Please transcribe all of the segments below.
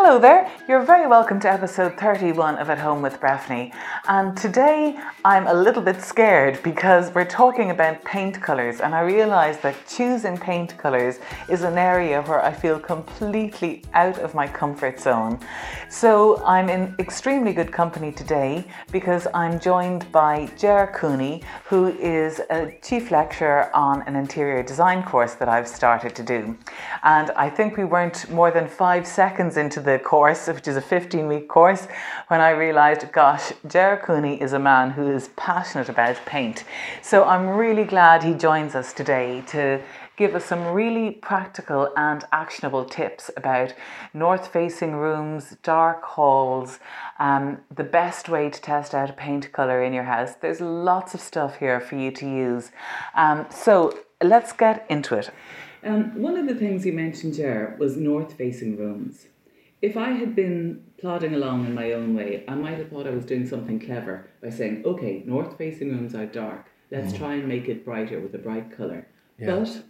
Hello there, you're very welcome to episode 31 of At Home with Breffney. And today I'm a little bit scared because we're talking about paint colours, and I realise that choosing paint colours is an area where I feel completely out of my comfort zone. So I'm in extremely good company today because I'm joined by Ger Cooney, who is a chief lecturer on an interior design course that I've started to do. And I think we weren't more than five seconds into the course, which is a 15 week course, when I realised, gosh, Ger Cooney is a man who is passionate about paint. So I'm really glad he joins us today to give us some really practical and actionable tips about north facing rooms, dark halls, um, the best way to test out a paint colour in your house. There's lots of stuff here for you to use. Um, so let's get into it. Um, one of the things you mentioned there was north facing rooms. If I had been plodding along in my own way, I might have thought I was doing something clever by saying, okay, north facing rooms are dark. Let's mm. try and make it brighter with a bright colour. Yeah. But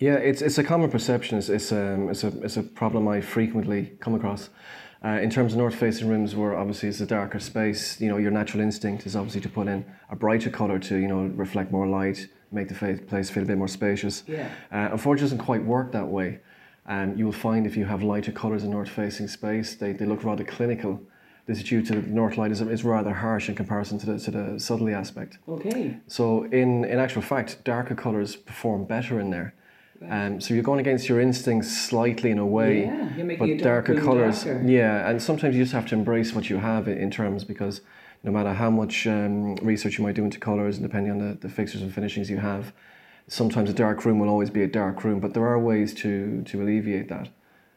yeah, it's, it's a common perception. It's, it's, um, it's, a, it's a problem I frequently come across. Uh, in terms of north facing rooms, where obviously it's a darker space, you know, your natural instinct is obviously to put in a brighter colour to, you know, reflect more light, make the place feel a bit more spacious. Yeah. Uh, unfortunately, it doesn't quite work that way. And um, you will find if you have lighter colours in north facing space, they, they look rather clinical. This is due to the north light is, is rather harsh in comparison to the, to the southerly aspect. Okay. So, in, in actual fact, darker colours perform better in there. Right. Um, so you're going against your instincts slightly in a way, yeah, but darker colours. Darker. Yeah, and sometimes you just have to embrace what you have in, in terms because no matter how much um, research you might do into colours, and depending on the, the fixtures and finishings you have, sometimes a dark room will always be a dark room, but there are ways to, to alleviate that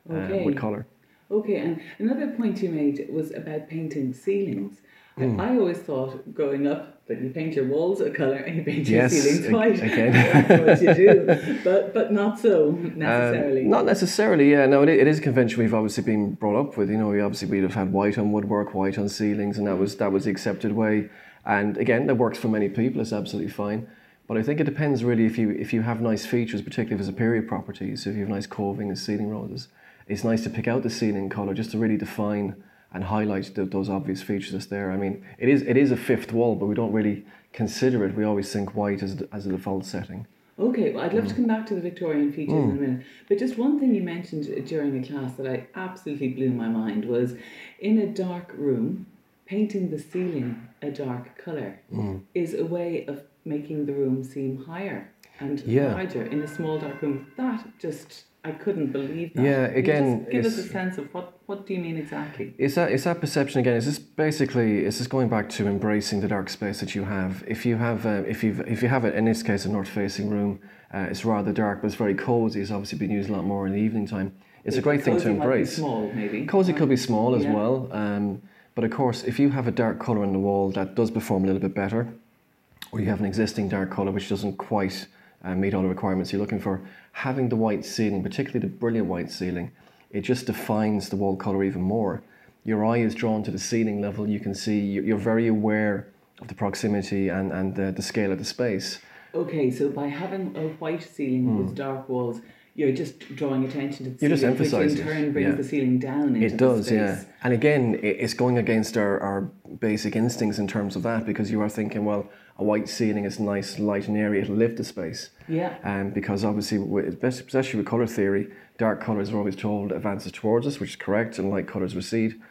okay. uh, with colour. Okay, and another point you made was about painting ceilings. Mm. I always thought growing up that you paint your walls a colour and you paint your yes, ceilings white. Again. That's what you do. But, but not so necessarily. Um, not necessarily, yeah. No, it, it is a convention we've obviously been brought up with. You know, we obviously we'd have had white on woodwork, white on ceilings, and that was that was the accepted way. And again, that works for many people. It's absolutely fine. But I think it depends really if you if you have nice features, particularly if it's a period property. So if you have nice coving and ceiling roses, it's nice to pick out the ceiling color just to really define and highlight the, those obvious features that's there. I mean, it is it is a fifth wall, but we don't really consider it. We always think white as as a default setting. Okay, well, I'd love mm. to come back to the Victorian features mm. in a mm. minute. But just one thing you mentioned during the class that I absolutely blew my mind was in a dark room, painting the ceiling a dark colour mm. is a way of making the room seem higher and yeah. larger in a small dark room. That just I couldn't believe that. Yeah, again, give us a sense of what what do you mean exactly? Is that is that perception again? Is this basically is this going back to embracing the dark space that you have? If you have uh, if you if you have it in this case a north facing room, uh, it's rather dark, but it's very cozy. It's obviously been used a lot more in the evening time. It's a great thing to embrace. small, maybe. Cozy could be small as yeah. well. Um, but of course, if you have a dark colour on the wall, that does perform a little bit better or you have an existing dark colour which doesn't quite uh, meet all the requirements you're looking for, having the white ceiling, particularly the brilliant white ceiling, it just defines the wall colour even more. Your eye is drawn to the ceiling level, you can see, you're very aware of the proximity and, and the, the scale of the space. Okay, so by having a white ceiling mm. with dark walls, you're just drawing attention to the you're ceiling, just which in turn brings yeah. the ceiling down. it does, yeah. And again, it's going against our, our basic instincts in terms of that because you are thinking, well, a white ceiling is nice, light and airy, it'll lift the space. Yeah. Um, because obviously, especially with colour theory, dark colours are always told advances towards us, which is correct, and light colours recede.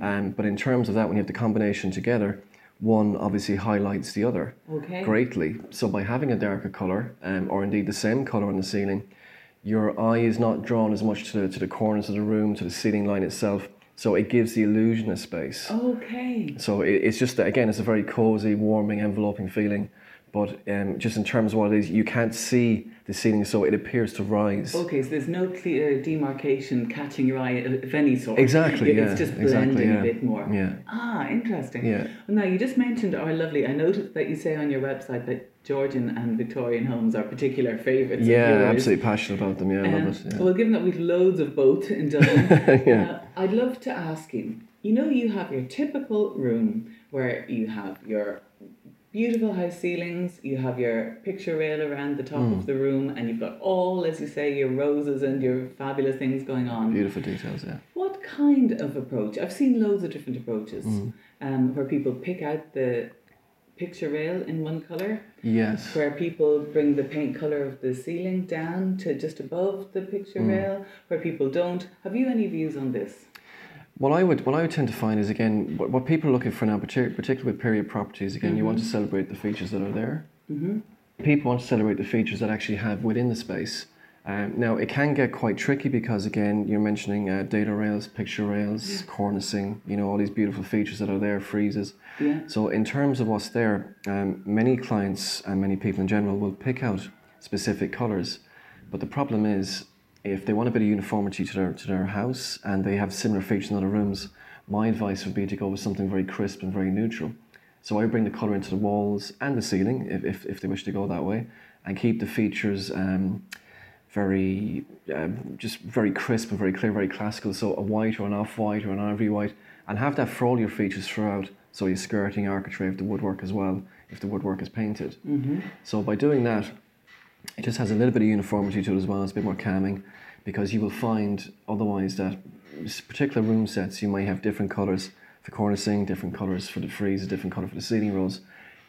Um, but in terms of that, when you have the combination together, one obviously highlights the other okay. greatly. So by having a darker colour, um, or indeed the same colour on the ceiling, your eye is not drawn as much to the, to the corners of the room, to the ceiling line itself. So it gives the illusion of space. Okay. So it, it's just, that, again, it's a very cozy, warming, enveloping feeling. But um, just in terms of what it is, you can't see the ceiling, so it appears to rise. Okay, so there's no clear demarcation catching your eye of any sort. Exactly, it's yeah. It's just blending exactly, yeah. a bit more. Yeah. Ah, interesting. Yeah. Well, now, you just mentioned our lovely, I noticed that you say on your website that Georgian and Victorian homes are particular favourites. Yeah, absolutely passionate about them. Yeah, um, I love it. Yeah. Well, given that we've loads of both in Dublin, yeah. Uh, I'd love to ask you. You know, you have your typical room where you have your beautiful house ceilings. You have your picture rail around the top of the room, and you've got all, as you say, your roses and your fabulous things going on. Beautiful details, yeah. What kind of approach? I've seen loads of different approaches Mm. um, where people pick out the picture rail in one colour, Yes. where people bring the paint colour of the ceiling down to just above the picture Mm. rail, where people don't. Have you any views on this? What I would what I would tend to find is again what, what people are looking for now, partic- particularly with period properties. Again, you want to celebrate the features that are there. Mm-hmm. People want to celebrate the features that actually have within the space. Um, now it can get quite tricky because again you're mentioning uh, dado rails, picture rails, cornicing. You know all these beautiful features that are there, friezes. Yeah. So in terms of what's there, um, many clients and many people in general will pick out specific colours, but the problem is if they want a bit of uniformity to their to their house and they have similar features in other rooms, my advice would be to go with something very crisp and very neutral. So I bring the colour into the walls and the ceiling if, if, if they wish to go that way, and keep the features um, very um, just very crisp and very clear, very classical. So a white or an off white or an ivory white, and have that for all your features throughout. So your skirting, architrave, the woodwork as well, if the woodwork is painted. Mm-hmm. So by doing that, it just has a little bit of uniformity to it as well. It's a bit more calming because you will find otherwise that particular room sets you might have different colours for cornicing, different colours for the frieze, a different colour for the ceiling rolls,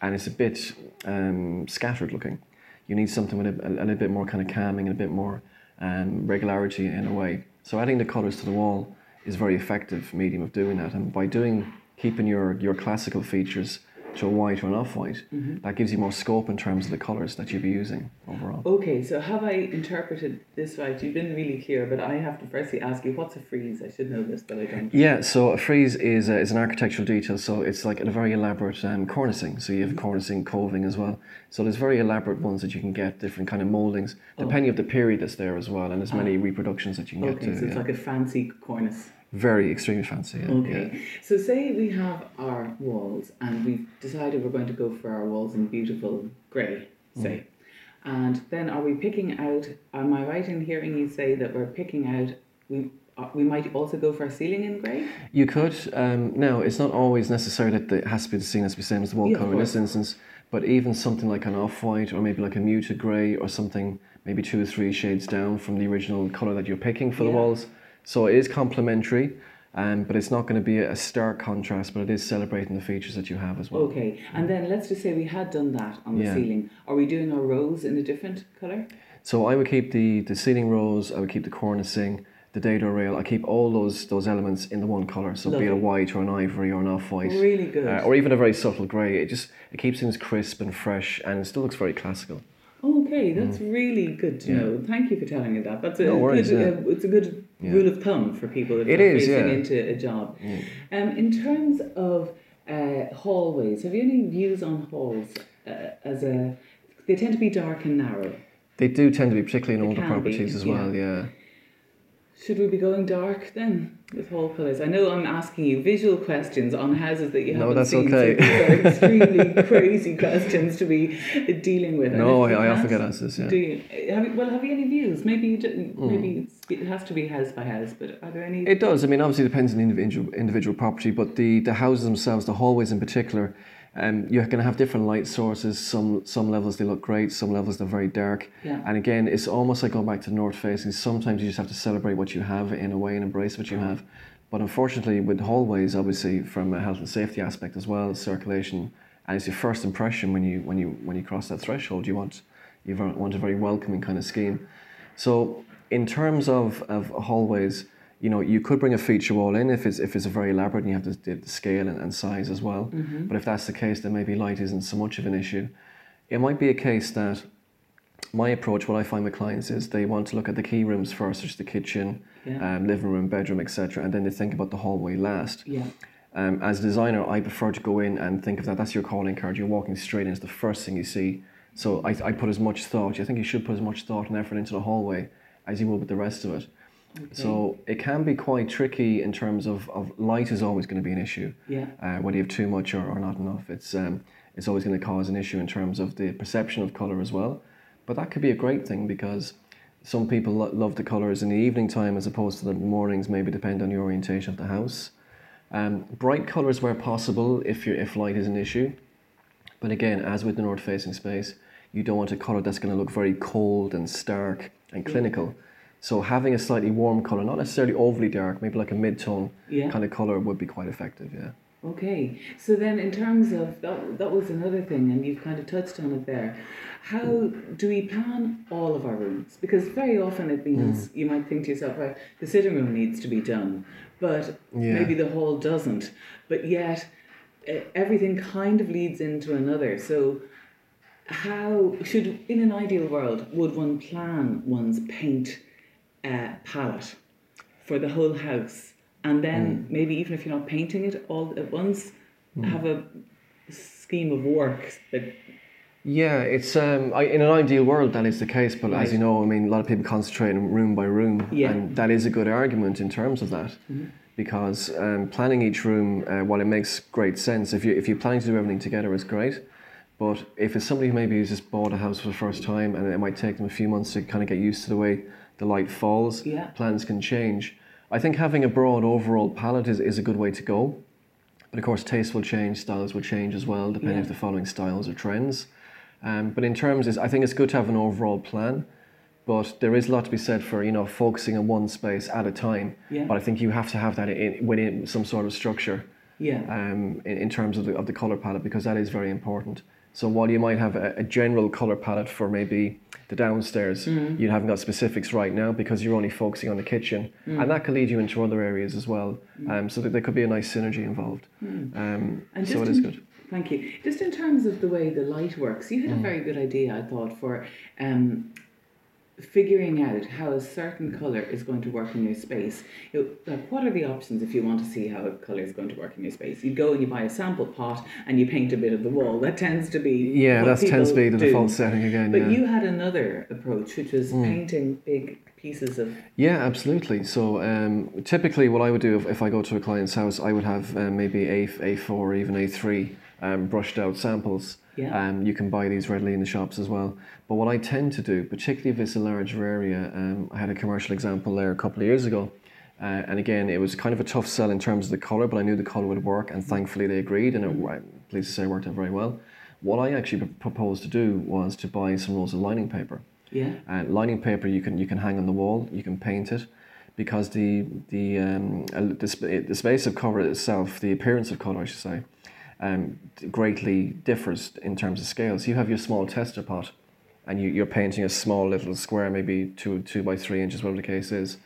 and it's a bit um, scattered looking. You need something with a, a, little bit more kind of calming and a bit more um, regularity in a way. So adding the colours to the wall is a very effective medium of doing that, and by doing keeping your your classical features to a white or an off white, that gives you more scope in terms of the colours that you'll be using overall. Okay, so have I interpreted this right? You've been really clear, but I have to firstly ask you, what's a frieze? I should know this, but I don't. Yeah, so a frieze is, uh, is an architectural detail, so it's like a very elaborate um, cornicing. So you have cornicing, coving as well. So there's very elaborate ones that you can get, different kind of mouldings, depending of the period that's there as well, and there's many reproductions that you can Okay, get so to. it's yeah. like a fancy cornice. Very extremely fancy. Yeah, Okay, so say we have our walls and we've decided we're going to go for our walls in beautiful grey, say. And then are we picking out, am I right in hearing you say that we're picking out, we, uh, we might also go for a ceiling in grey? You could. Um, now, it's not always necessary that it has to be the has to be the same as the wall Yeah, colour in this instance, but even something like an off white or maybe like a muted grey or something maybe two or three shades down from the original colour that you're picking for the walls. So it is complementary, um, but it's not going to be a stark contrast, but it is celebrating the features that you have as well. Okay, and then let's just say we had done that on the Yeah. ceiling. Are we doing our rows in a different colour? So I would keep the, the ceiling rows, I would keep the cornicing, the dado rail, I keep all those those elements in the one colour. So be it a white or an ivory or an off white. Really good. uh, or even a very subtle grey. It just it keeps things crisp and fresh, and it still looks very classical. Okay, that's really good to Mm. Yeah. know. Thank you for telling me that. That's a No worries, good, yeah. uh, it's a good Yeah. rule of thumb for people that It are is, yeah. into a job. Um, in terms of uh, hallways, have you any views on halls uh, as a? They tend to be dark and narrow. They do tend to be, particularly in older can be, properties as well. Yeah. Should we be going dark then with hall colours? I know I'm asking you visual questions on houses that you haven't that's seen. okay. So these are extremely crazy questions to be dealing with. No, I, I often get asked this. Yeah. Do you, have you, well, have you any views? Maybe you didn't, Hmm. maybe it has to be house by house, but are there any? It does. I mean, obviously, it depends on the individual individual property, but the, the houses themselves, the hallways in particular, um, you're going to have different light sources. Some some levels they look great, some levels they're very dark. Yeah. And again, it's almost like going back to north facing. Sometimes you just have to celebrate what you have in a way and embrace what you have. But unfortunately, with hallways, obviously, from a health and safety aspect as well, circulation, and it's your first impression when you when you when you cross that threshold. You want you want a very welcoming kind of scheme. So in terms of, of hallways, you know, you could bring a feature wall in if it's if it's a very elaborate and you have to the, the scale and, and size as well. But if that's the case, then maybe light isn't so much of an issue. It might be a case that my approach, what I find with clients is they want to look at the key rooms first, which is the kitchen, Yeah. um, living room, bedroom, etc., and then they think about the hallway last. yeah. Um, as a designer, I prefer to go in and think of that. That's your calling card. You're walking straight in. It's the first thing you see. So I, I put as much thought. I think you should put as much thought and effort into the hallway as you would with the rest of it. So it can be quite tricky in terms of, of light is always going to be an issue. Yeah. Uh, whether you have too much or, or not enough, it's um, it's always going to cause an issue in terms of the perception of color as well. But that could be a great thing because some people lo- love the colors in the evening time as opposed to the mornings. Maybe depend on your orientation of the house. Um, bright colors where possible, if you if light is an issue. But again, as with the north facing space, you don't want a colour that's going to look very cold and stark and clinical. So having a slightly warm colour, not necessarily overly dark, maybe like a mid-tone Yeah. kind of colour would be quite effective, yeah. Okay, so then in terms of that, that was another thing, and you've kind of touched on it there. How do we plan all of our rooms? Because very often it means Hmm. you might think to yourself, right, the sitting room needs to be done, but Yeah. maybe the hall doesn't. But yet, everything kind of leads into another. So, how should, in an ideal world, would one plan one's paint uh, palette for the whole house, and then maybe even if you're not painting it all at once, have a scheme of work that Yeah, it's um, I, in an ideal world that is the case, but Right. as you know, I mean, a lot of people concentrate on room by room, Yeah. and that is a good argument in terms of that, because um, planning each room, uh, while it makes great sense, if you if you're planning to do everything together, is great. But if it's somebody who maybe who's just bought a house for the first time, and it might take them a few months to kind of get used to the way the light falls, Yeah. plans can change. I think having a broad overall palette is, is a good way to go. But of course, tastes will change, styles will change as well, depending Yeah. if they're following styles or trends. Um, but in terms, is I think it's good to have an overall plan. But there is a lot to be said for you know focusing on one space at a time. Yeah. But I think you have to have that in, within some sort of structure yeah um, in, in terms of the, of the color palette because that is very important. So while you might have a, a general color palette for maybe the downstairs, you haven't got specifics right now because you're only focusing on the kitchen, and that could lead you into other areas as well. Um, so that there could be a nice synergy involved. Um, And so it is good. Thank you. Just in terms of the way the light works, you had Mm. a very good idea, I thought, for um, figuring out how a certain colour is going to work in your space. Know, like, what are the options if you want to see how a colour is going to work in your space? You go and you buy a sample pot and you paint a bit of the wall. That tends to be Yeah, that tends to be the do. default setting again. But yeah. you had another approach, which was Mm. painting big pieces of Yeah, absolutely. So um, typically, what I would do if, if I go to a client's house, I would have um, maybe A A4 or even A3 um, brushed out samples. Yeah. Um, you can buy these readily in the shops as well. But what I tend to do, particularly if it's a larger area, um, I had a commercial example there a couple of years ago. Uh, and again, it was kind of a tough sell in terms of the colour, but I knew the colour would work, and thankfully they agreed, and it, I'm pleased to say, it worked out very well. What I actually proposed to do was to buy some rolls of lining paper. yeah. Uh, lining paper you can you can hang on the wall, you can paint it, because the the um, the, sp- the space of colour itself, the appearance of colour, I should say, um, greatly differs in terms of scales. You have your small tester pot, and you, you're painting a small little square, maybe two two by three inches, whatever the case is.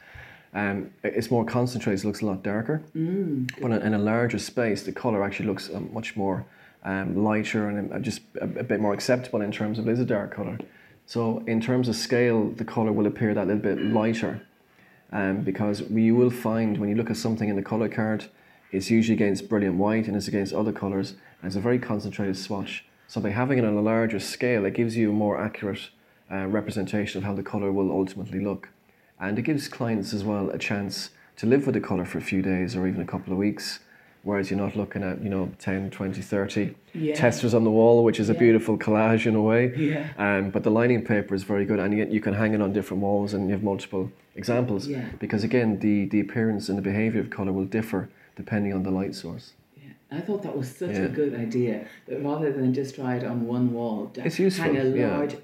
Um, it's more concentrated, it looks a lot darker. Mm. But in, in a larger space, the colour actually looks um, much more um, lighter and um, just a, a bit more acceptable in terms of it is a dark colour. So in terms of scale, the colour will appear that little bit lighter. Um, because you will find when you look at something in the colour card, it's usually against brilliant white and it's against other colours, and it's a very concentrated swatch. So by having it on a larger scale, it gives you a more accurate uh, representation of how the colour will ultimately look. And it gives clients as well a chance to live with the colour for a few days or even a couple of weeks, whereas you're not looking at, you know, 10, 20, 30 Yeah. testers on the wall, which is a beautiful collage in a way. Yeah. Um, but the lining paper is very good, and you, you can hang it on different walls, and you have multiple examples. Yeah. Because again, the, the appearance and the behavior of color will differ depending on the light source. Yeah, I thought that was such a good idea. That rather than just try it on one wall, It's useful, hang a yeah. Mm. large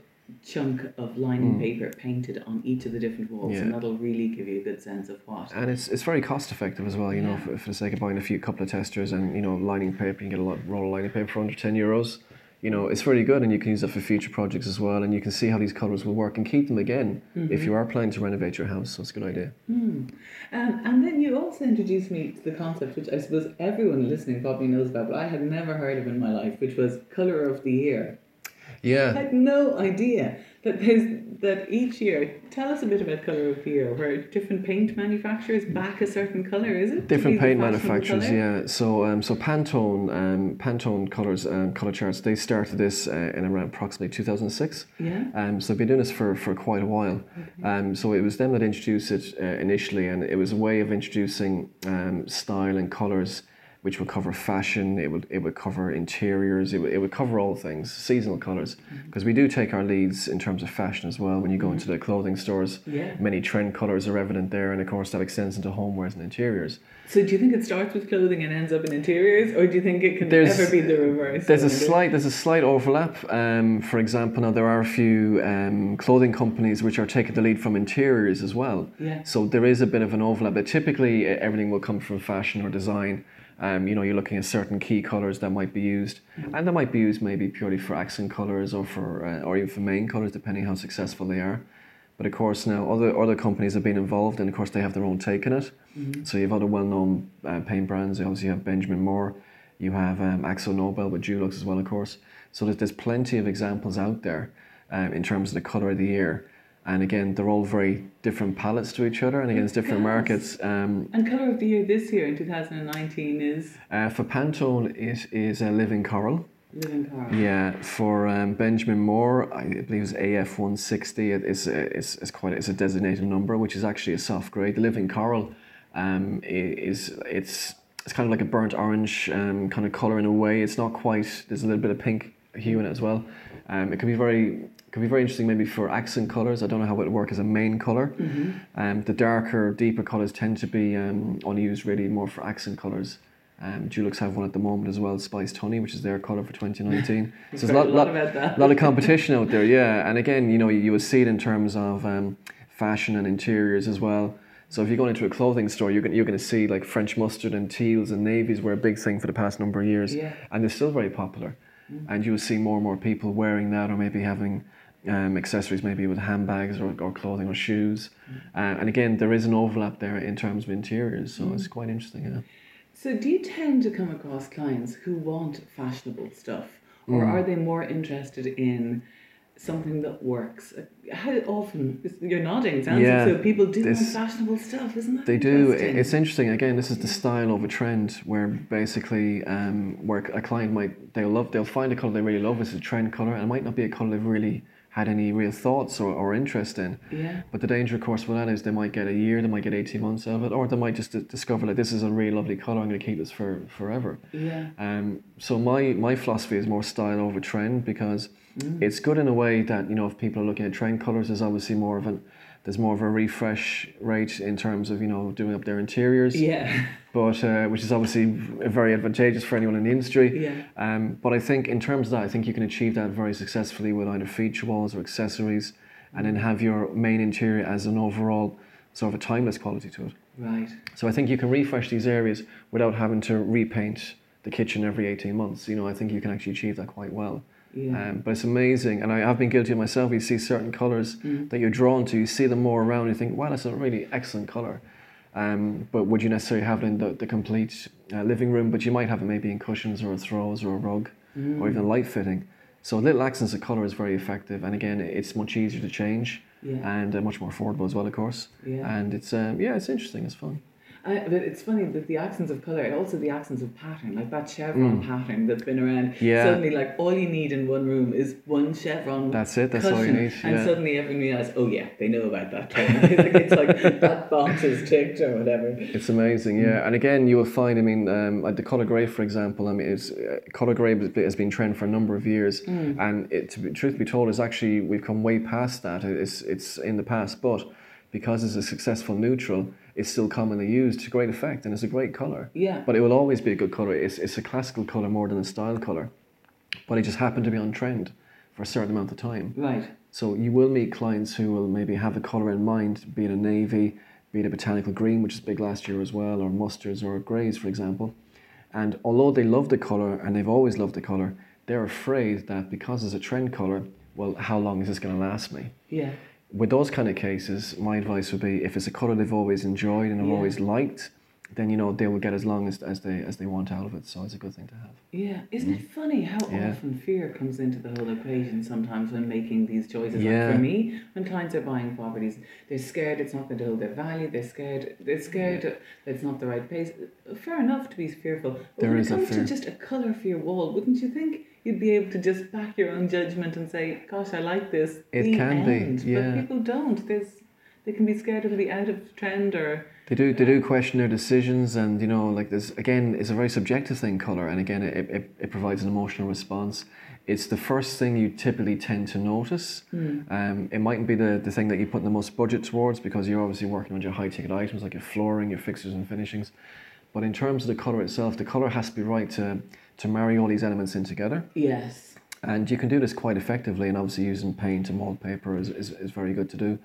chunk of lining paper painted on each of the different walls, and that'll really give you a good sense of what. And it's, it's very cost effective as well. You know, for, for the sake of buying a few couple of testers and you know lining paper, you can get a lot roll of lining paper for under ten euros. You know, it's very good, and you can use it for future projects as well. And you can see how these colors will work and keep them again Mm-hmm. if you are planning to renovate your house. So it's a good idea. Um, and then you also introduced me to the concept, which I suppose everyone listening probably knows about, but I had never heard of in my life, which was color of the year. Yeah. I had no idea that there's that each year. Tell us a bit about color of year, where different paint manufacturers back a certain color. Is it Different paint manufacturers, colour? yeah. So, um, so Pantone, um, Pantone colors, um, color charts. They started this uh, in around approximately 2006. Yeah. Um, so they've been doing this for, for quite a while. Um, so it was them that introduced it uh, initially, and it was a way of introducing um, style and colours which would cover fashion. It would it would cover interiors. It would, it would cover all things, seasonal colors, Mm-hmm. because we do take our leads in terms of fashion as well. When you go into the clothing stores, Yeah. many trend colors are evident there, and of course that extends into homewares and interiors. So do you think it starts with clothing and ends up in interiors, or do you think it can There's- ever be the reverse? There's a slight there's a slight overlap. Um, for example, now there are a few um, clothing companies which are taking the lead from interiors as well. Yeah. So there is a bit of an overlap, but typically everything will come from fashion or design. Um, you know, you're looking at certain key colors that might be used, and they might be used maybe purely for accent colors or for uh, or even for main colors, depending how successful they are. But of course, now other other companies have been involved, and of course they have their own take on it. So you have other well-known uh, paint brands. You obviously have Benjamin Moore, you have um, AkzoNobel with Dulux as well, of course. So there's, there's plenty of examples out there um, in terms of the color of the year. And again, they're all very different palettes to each other, and against different markets. Um, And colour of the year this year in 2019 is uh, for Pantone, it is a living coral. Living Coral. Yeah, for um, Benjamin Moore, I believe it's AF one sixty. It is a, it's, it's quite it's a designated number, which is actually a soft grade. The living coral, um, is it's it's kind of like a burnt orange um, kind of color in a way. It's not quite. There's a little bit of pink hue in it as well. Um, it can be very could be very interesting maybe for accent colors. I don't know how it would work as a main color. Um, the darker, deeper colors tend to be um, only used really more for accent colors. Um, Dulux have one at the moment as well, Spiced Honey, which is their colour for 2019. so there's a lot, lot lot, lot of competition out there, yeah. And again, you know, you, you would see it in terms of um, fashion and interiors as well. So if you go into a clothing store, you're going, you're going to see like French mustard and teals and navies were a big thing for the past number of years. Yeah. And they're still very popular. And you will see more and more people wearing that or maybe having um, accessories maybe with handbags or, or clothing or shoes. Uh, and again, there is an overlap there in terms of interiors. So it's quite interesting, yeah. So, do you tend to come across clients who want fashionable stuff, Mm. or are they more interested in something that works? How often you're nodding? Sounds Yeah, like so people do want fashionable stuff, isn't that? They do. It's interesting. Again, this is the style over trend, where basically, um, where a client might they'll love they'll find a color they really love. It's a trend color, and it might not be a color they've really had any real thoughts or, or interest in. Yeah. But the danger, of course, with that is they might get a year, they might get eighteen months out of it, or they might just d- discover that this is a really lovely color. I'm going to keep this for forever. Yeah. Um, so my my philosophy is more style over trend because Mm. it's good in a way that you know if people are looking at trend colors, there's obviously more of an there's more of a refresh rate in terms of you know doing up their interiors, Yeah. but uh, which is obviously very advantageous for anyone in the industry. Yeah. Um, but I think in terms of that, I think you can achieve that very successfully with either feature walls or accessories, and then have your main interior as an overall sort of a timeless quality to it. Right. So I think you can refresh these areas without having to repaint the kitchen every 18 months. You know, I think you can actually achieve that quite well. Yeah. Um, but it's amazing, and I have been guilty of myself. You see certain colours that you're drawn to, you see them more around, you think, wow, that's a really excellent colour. Um, but would you necessarily have it in the, the complete uh, living room? But you might have it maybe in cushions or throws or a rug or even light fitting. So little accents of colour is very effective, and again, it's much easier to change Yeah. and uh, much more affordable as well, of course. Yeah. And it's um, yeah, it's interesting, it's fun. I, but it's funny that the accents of colour, and also the accents of pattern, like that chevron pattern that's been around. Mm. Yeah. Suddenly, like all you need in one room is one chevron. That's it, that's all you cushion, need, And suddenly everyone realizes, oh yeah, they know about that. It's like, that box is ticked or whatever. It's amazing, yeah. And again, you will find, I mean, um, like the color grey, for example. I mean, it's uh, color grey has been- has been trend for a number of years, and it, to be, truth be told, is actually we've come way past that. It's it's in the past, but because it's a successful neutral, it's still commonly used to great effect, and it's a great color. Yeah. But it will always be a good color. It's it's a classical color more than a style color, but it just happened to be on trend for a certain amount of time. Right. So you will meet clients who will maybe have a colour in mind, be it a navy, be it a botanical green, which is big last year as well, or mustards or greys, for example. And although they love the colour and they've always loved the colour, they're afraid that because it's a trend colour, well, how long is this going to last me? Yeah. With those kind of cases, my advice would be if it's a colour they've always enjoyed and have Yeah. always liked, then you know they will get as long as, as they as they want out of it. So it's a good thing to have. Yeah, isn't it funny how Mm. Yeah. often fear comes into the whole equation sometimes when making these choices? Yeah. Like for me, when clients are buying properties, they're scared it's not going to hold their value. They're scared. They're scared that it's not the right place. Fair enough to be fearful. But There when is it a comes to just a color for your wall, wouldn't you think you'd be able to just back your own judgment and say, "Gosh, I like this." It the can be, yeah. But people don't. There's they can be scared it'll be out of trend or They do they do question their decisions, and you know, like this again, it's a very subjective thing, color, and again, it, it, it provides an emotional response. It's the first thing you typically tend to notice. Um, it mightn't be the, the thing that you put the most budget towards because you're obviously working on your high ticket items like your flooring, your fixtures and finishings. But in terms of the color itself, the color has to be right to to marry all these elements in together. yes And you can do this quite effectively, and obviously using paint and wallpaper is, is, is very good to do.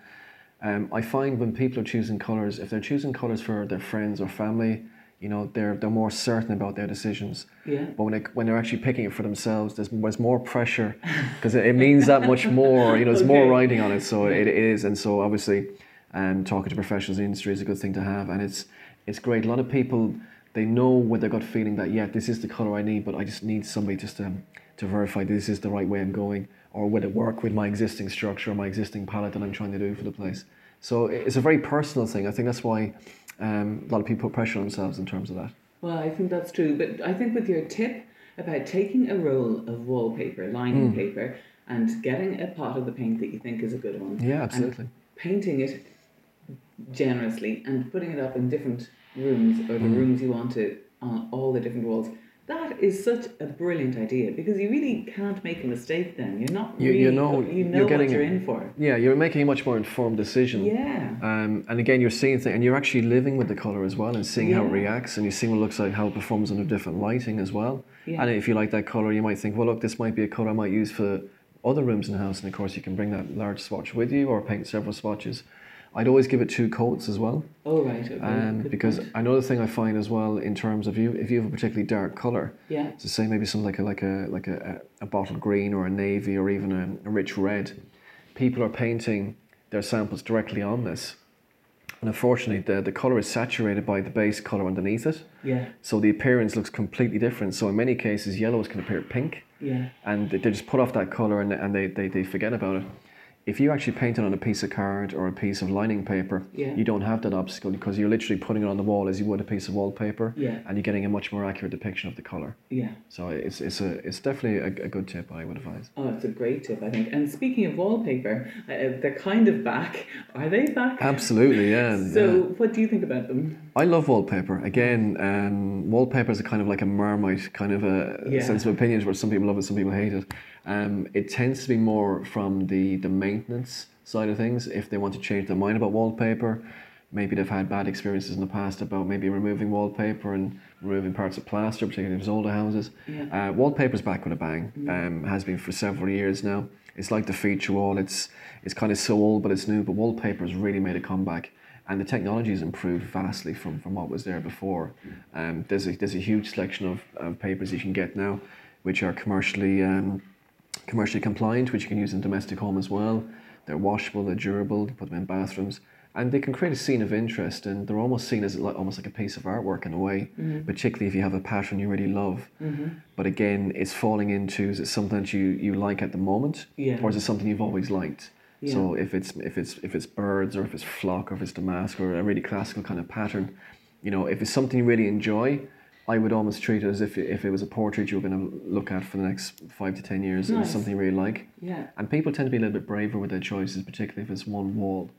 Um, I find when people are choosing colours, if they're choosing colours for their friends or family, you know, they're, they're more certain about their decisions. yeah But when, it, when they're actually picking it for themselves, there's, there's more pressure because it, it means that much more, you know, there's more Okay. writing on it. So it, it is. And so obviously, um, talking to professionals in the industry is a good thing to have. And it's, it's great. A lot of people, they know with their gut feeling that, yeah, this is the colour I need, but I just need somebody just to, to verify this is the right way I'm going or would it work with my existing structure or my existing palette that I'm trying to do for the place. So it's a very personal thing. I think that's why um, a lot of people put pressure on themselves in terms of that. Well, I think that's true. But I think with your tip about taking a roll of wallpaper, lining Mm. paper, and getting a pot of the paint that you think is a good one, Yeah, absolutely. painting it generously and putting it up in different rooms or the Mm. rooms you want it on all the different walls. That is such a brilliant idea because you really can't make a mistake then. You're not You- really, you know- you you're know getting what you're in for. Yeah, you're making a much more informed decision. Yeah. Um, and again, you're seeing things, and you're actually living with the color as well, and seeing how it reacts, and you're seeing what it looks like, how it performs under different lighting as well. Yeah. And if you like that color, you might think, well, look, this might be a color I might use for other rooms in the house, and of course, you can bring that large swatch with you, or paint several swatches. I'd always give it two coats as well, Oh right. Okay. um, because point. another thing I find as well in terms of you, if you have a particularly dark color, yeah. so say maybe something like a like a like a, a bottle green or a navy or even a, a rich red, people are painting their samples directly on this. And unfortunately, the, the colour is saturated by the base colour underneath it. Yeah. So the appearance looks completely different. So in many cases, yellows can appear pink Yeah. and they, just put off that colour and, and they, they, they forget about it. If you actually paint it on a piece of card or a piece of lining paper, Yeah. you don't have that obstacle because you're literally putting it on the wall as you would a piece of wallpaper Yeah. and you're getting a much more accurate depiction of the colour. Yeah. So it's it's a it's definitely a, a good tip I would advise. Oh, it's a great tip, I think. And speaking of wallpaper, uh, they're kind of back. Are they back? Absolutely, yeah. So, yeah. what do you think about them? I love wallpaper. Again, um, wallpaper is a kind of like a marmite kind of a Yeah. sense of opinions where some people love it, some people hate it. Um, it tends to be more from the the maintenance side of things. If they want to change their mind about wallpaper, maybe they've had bad experiences in the past about maybe removing wallpaper and removing parts of plaster, particularly if it's older houses. Yeah. Uh, wallpaper's back with a bang. Um, has been for several years now. It's like the feature wall. It's it's kind of so old, but it's new. But wallpaper's really made a comeback, and the technology has improved vastly from, from what was there before. Um, there's a there's a huge selection of, of papers you can get now, which are commercially um, commercially compliant, which you can use in domestic home as well. They're washable, they're durable. You put them in bathrooms, and they can create a scene of interest. And they're almost seen as like, almost like a piece of artwork in a way, mm-hmm. particularly if you have a pattern you really love. Mm-hmm. But again, it's falling into is it something that you, you like at the moment, Yeah. or is it something you've always liked? Yeah. So if it's if it's if it's birds or if it's flock or if it's damask or a really classical kind of pattern, you know, if it's something you really enjoy, I would almost treat it as if if it was a portrait you were going to look at for the next five to ten years. and Nice. It's something you really like. Yeah. And people tend to be a little bit braver with their choices, particularly if it's one wall,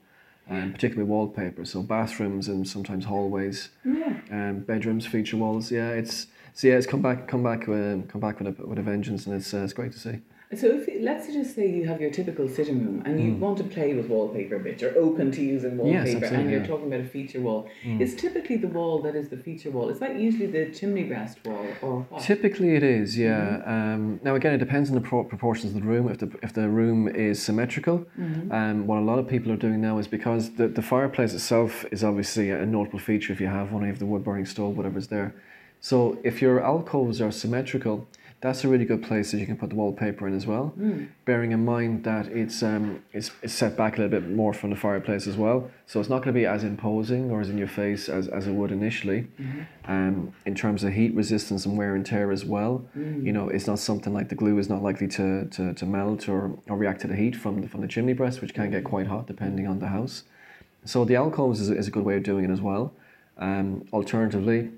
and particularly wallpaper. So bathrooms and sometimes hallways, Yeah. um, bedrooms, feature walls. Yeah, it's so yeah, it's come back, come back, uh, come back with a with a vengeance, and it's uh, it's great to see. So if let's just say you have your typical sitting room and you want to play with wallpaper a bit, you're open to using Hmm. Yes, wallpaper and you're yeah. Talking about a feature wall. It's typically the wall that is the feature wall, is that usually the chimney breast wall or what? Typically, it is, yeah. Mm-hmm. Um, now, again, it depends on the pro- proportions of the room. If the if the room is symmetrical, Mm-hmm. um, what a lot of people are doing now is because the, the fireplace itself is obviously a notable feature. If you have one, of the wood burning stove, whatever's there. So, if your alcoves are symmetrical, that's a really good place that you can put the wallpaper in as well. Mm. Bearing in mind that it's um it's, it's set back a little bit more from the fireplace as well, so it's not going to be as imposing or as in your face as, as it would initially. Um, in terms of heat resistance and wear and tear as well, you know, it's not something like the glue is not likely to, to, to melt or, or react to the heat from the, from the chimney breast, which can get quite hot depending on the house. So the alcoves is, a- is a good way of doing it as well. Um, alternatively,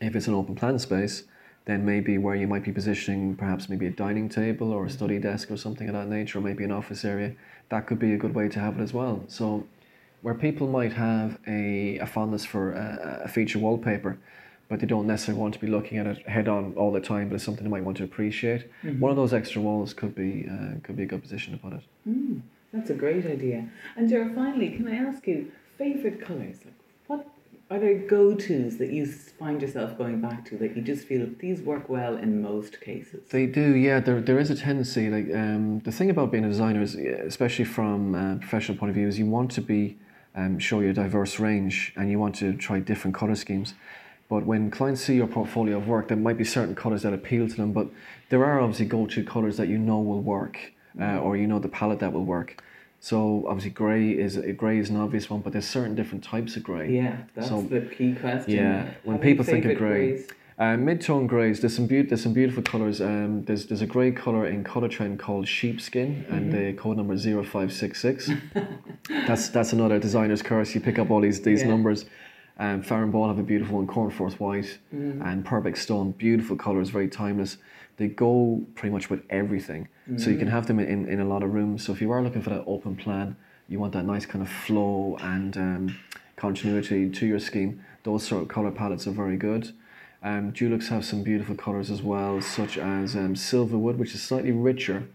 if it's an open plan space, then maybe where you might be positioning perhaps maybe a dining table or a study desk or something of that nature, or maybe an office area, that could be a good way to have it as well. So where people might have a, a fondness for a, a feature wallpaper, but they don't necessarily want to be looking at it head on all the time, but it's something they might want to appreciate. One of those extra walls could be uh, could be a good position to put it. Mm, that's a great idea. And Ger, finally, can I ask you favorite colors? Are there go-tos that you find yourself going back to that you just feel these work well in most cases? They do, yeah. There, there is a tendency. Like um, the thing about being a designer is, especially from a professional point of view, is you want to be um, show your diverse range and you want to try different color schemes. But when clients see your portfolio of work, there might be certain colors that appeal to them. But there are obviously go-to colors that you know will work, uh, or you know the palette that will work. So obviously, grey is grey is an obvious one, but there's certain different types of grey. Yeah, that's So- the key question. Yeah, when people think of grey, uh, mid-tone greys. There's some beaut- There's some beautiful colors. Um, there's there's a grey color in Colortrend called sheepskin, and the code number is 0566. that's that's another designer's curse. You pick up all these these Yeah. numbers. Um, Farrow & Ball have a beautiful one, Cornforth White, and Purbeck Stone. Beautiful colors, very timeless. They go pretty much with everything, so you can have them in, in a lot of rooms. So if you are looking for that open plan, you want that nice kind of flow and um, continuity to your scheme. Those sort of color palettes are very good. Um, Dulux have some beautiful colors as well, such as um, Silverwood, which is slightly richer.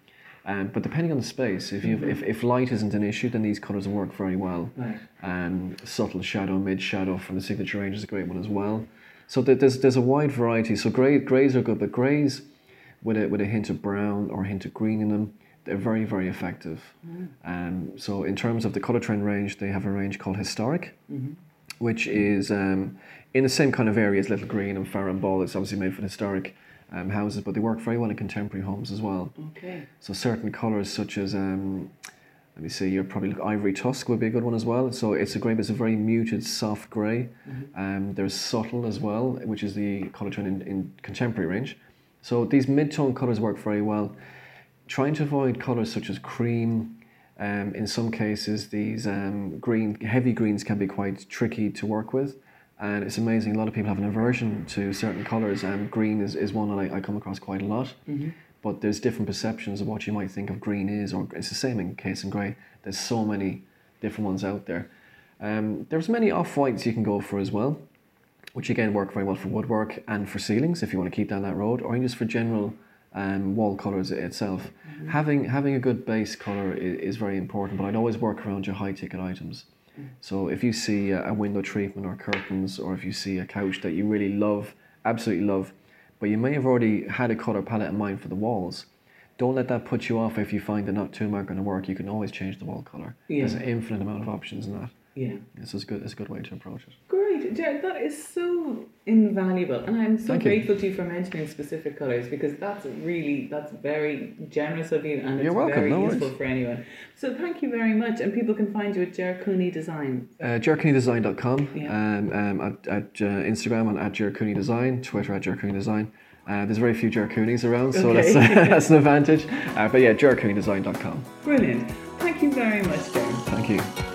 Um, but depending on the space, if you if, if light isn't an issue, then these colors work very well. Right. Um, subtle shadow, mid shadow from the signature range is a great one as well. So there's there's a wide variety. So grey grays are good, but grays with a with a hint of brown or a hint of green in them, they're very very effective. Um, so in terms of the color trend range, they have a range called Historic, which is um, in the same kind of area as Little Green and Farrow & Ball. It's obviously made for historic um, houses, but they work very well in contemporary homes as well. Okay. So certain colours such as um, let me see, you're probably looking ivory tusk would be a good one as well. So it's a grey, but it's a very muted, soft gray Um, there's subtle as well, which is the colour trend in, in contemporary range. So these mid-tone colours work very well. Trying to avoid colours such as cream. Um, in some cases, these um, green, heavy greens can be quite tricky to work with. And it's amazing, a lot of people have an aversion to certain colours, and green is, is one that I, I come across quite a lot. But there's different perceptions of what you might think of green is, or it's the same in case in grey. There's so many different ones out there. Um, there's many off whites you can go for as well, which again work very well for woodwork and for ceilings if you want to keep down that road, or just for general um, wall colours itself. Having having a good base colour is, is very important, but I'd always work around your high ticket items. So if you see a, a window treatment or curtains, or if you see a couch that you really love, absolutely love, but you may have already had a colour palette in mind for the walls. Don't let that put you off if you find they're not too much going to work. You can always change the wall colour. There's an infinite amount of options in that. Yeah. This is good. It's a good way to approach it. Great, Jared, that is so invaluable, and I'm so Thank you. grateful to you for mentioning specific colours because that's really that's very generous of you, and it's You're welcome, very no useful worries. for anyone. So thank you very much, and people can find you at Ger Cooney Design. Uh, gercooneydesign.com, Yeah. um, um, at, at uh, Instagram and at Ger Cooney Design, Twitter at Ger Cooney Design. Uh, there's very few Ger Cooneys around, so Okay. that's, that's an advantage. Uh, but yeah, gercooneydesign.com. Brilliant. Thank you very much, Jared. Thank you.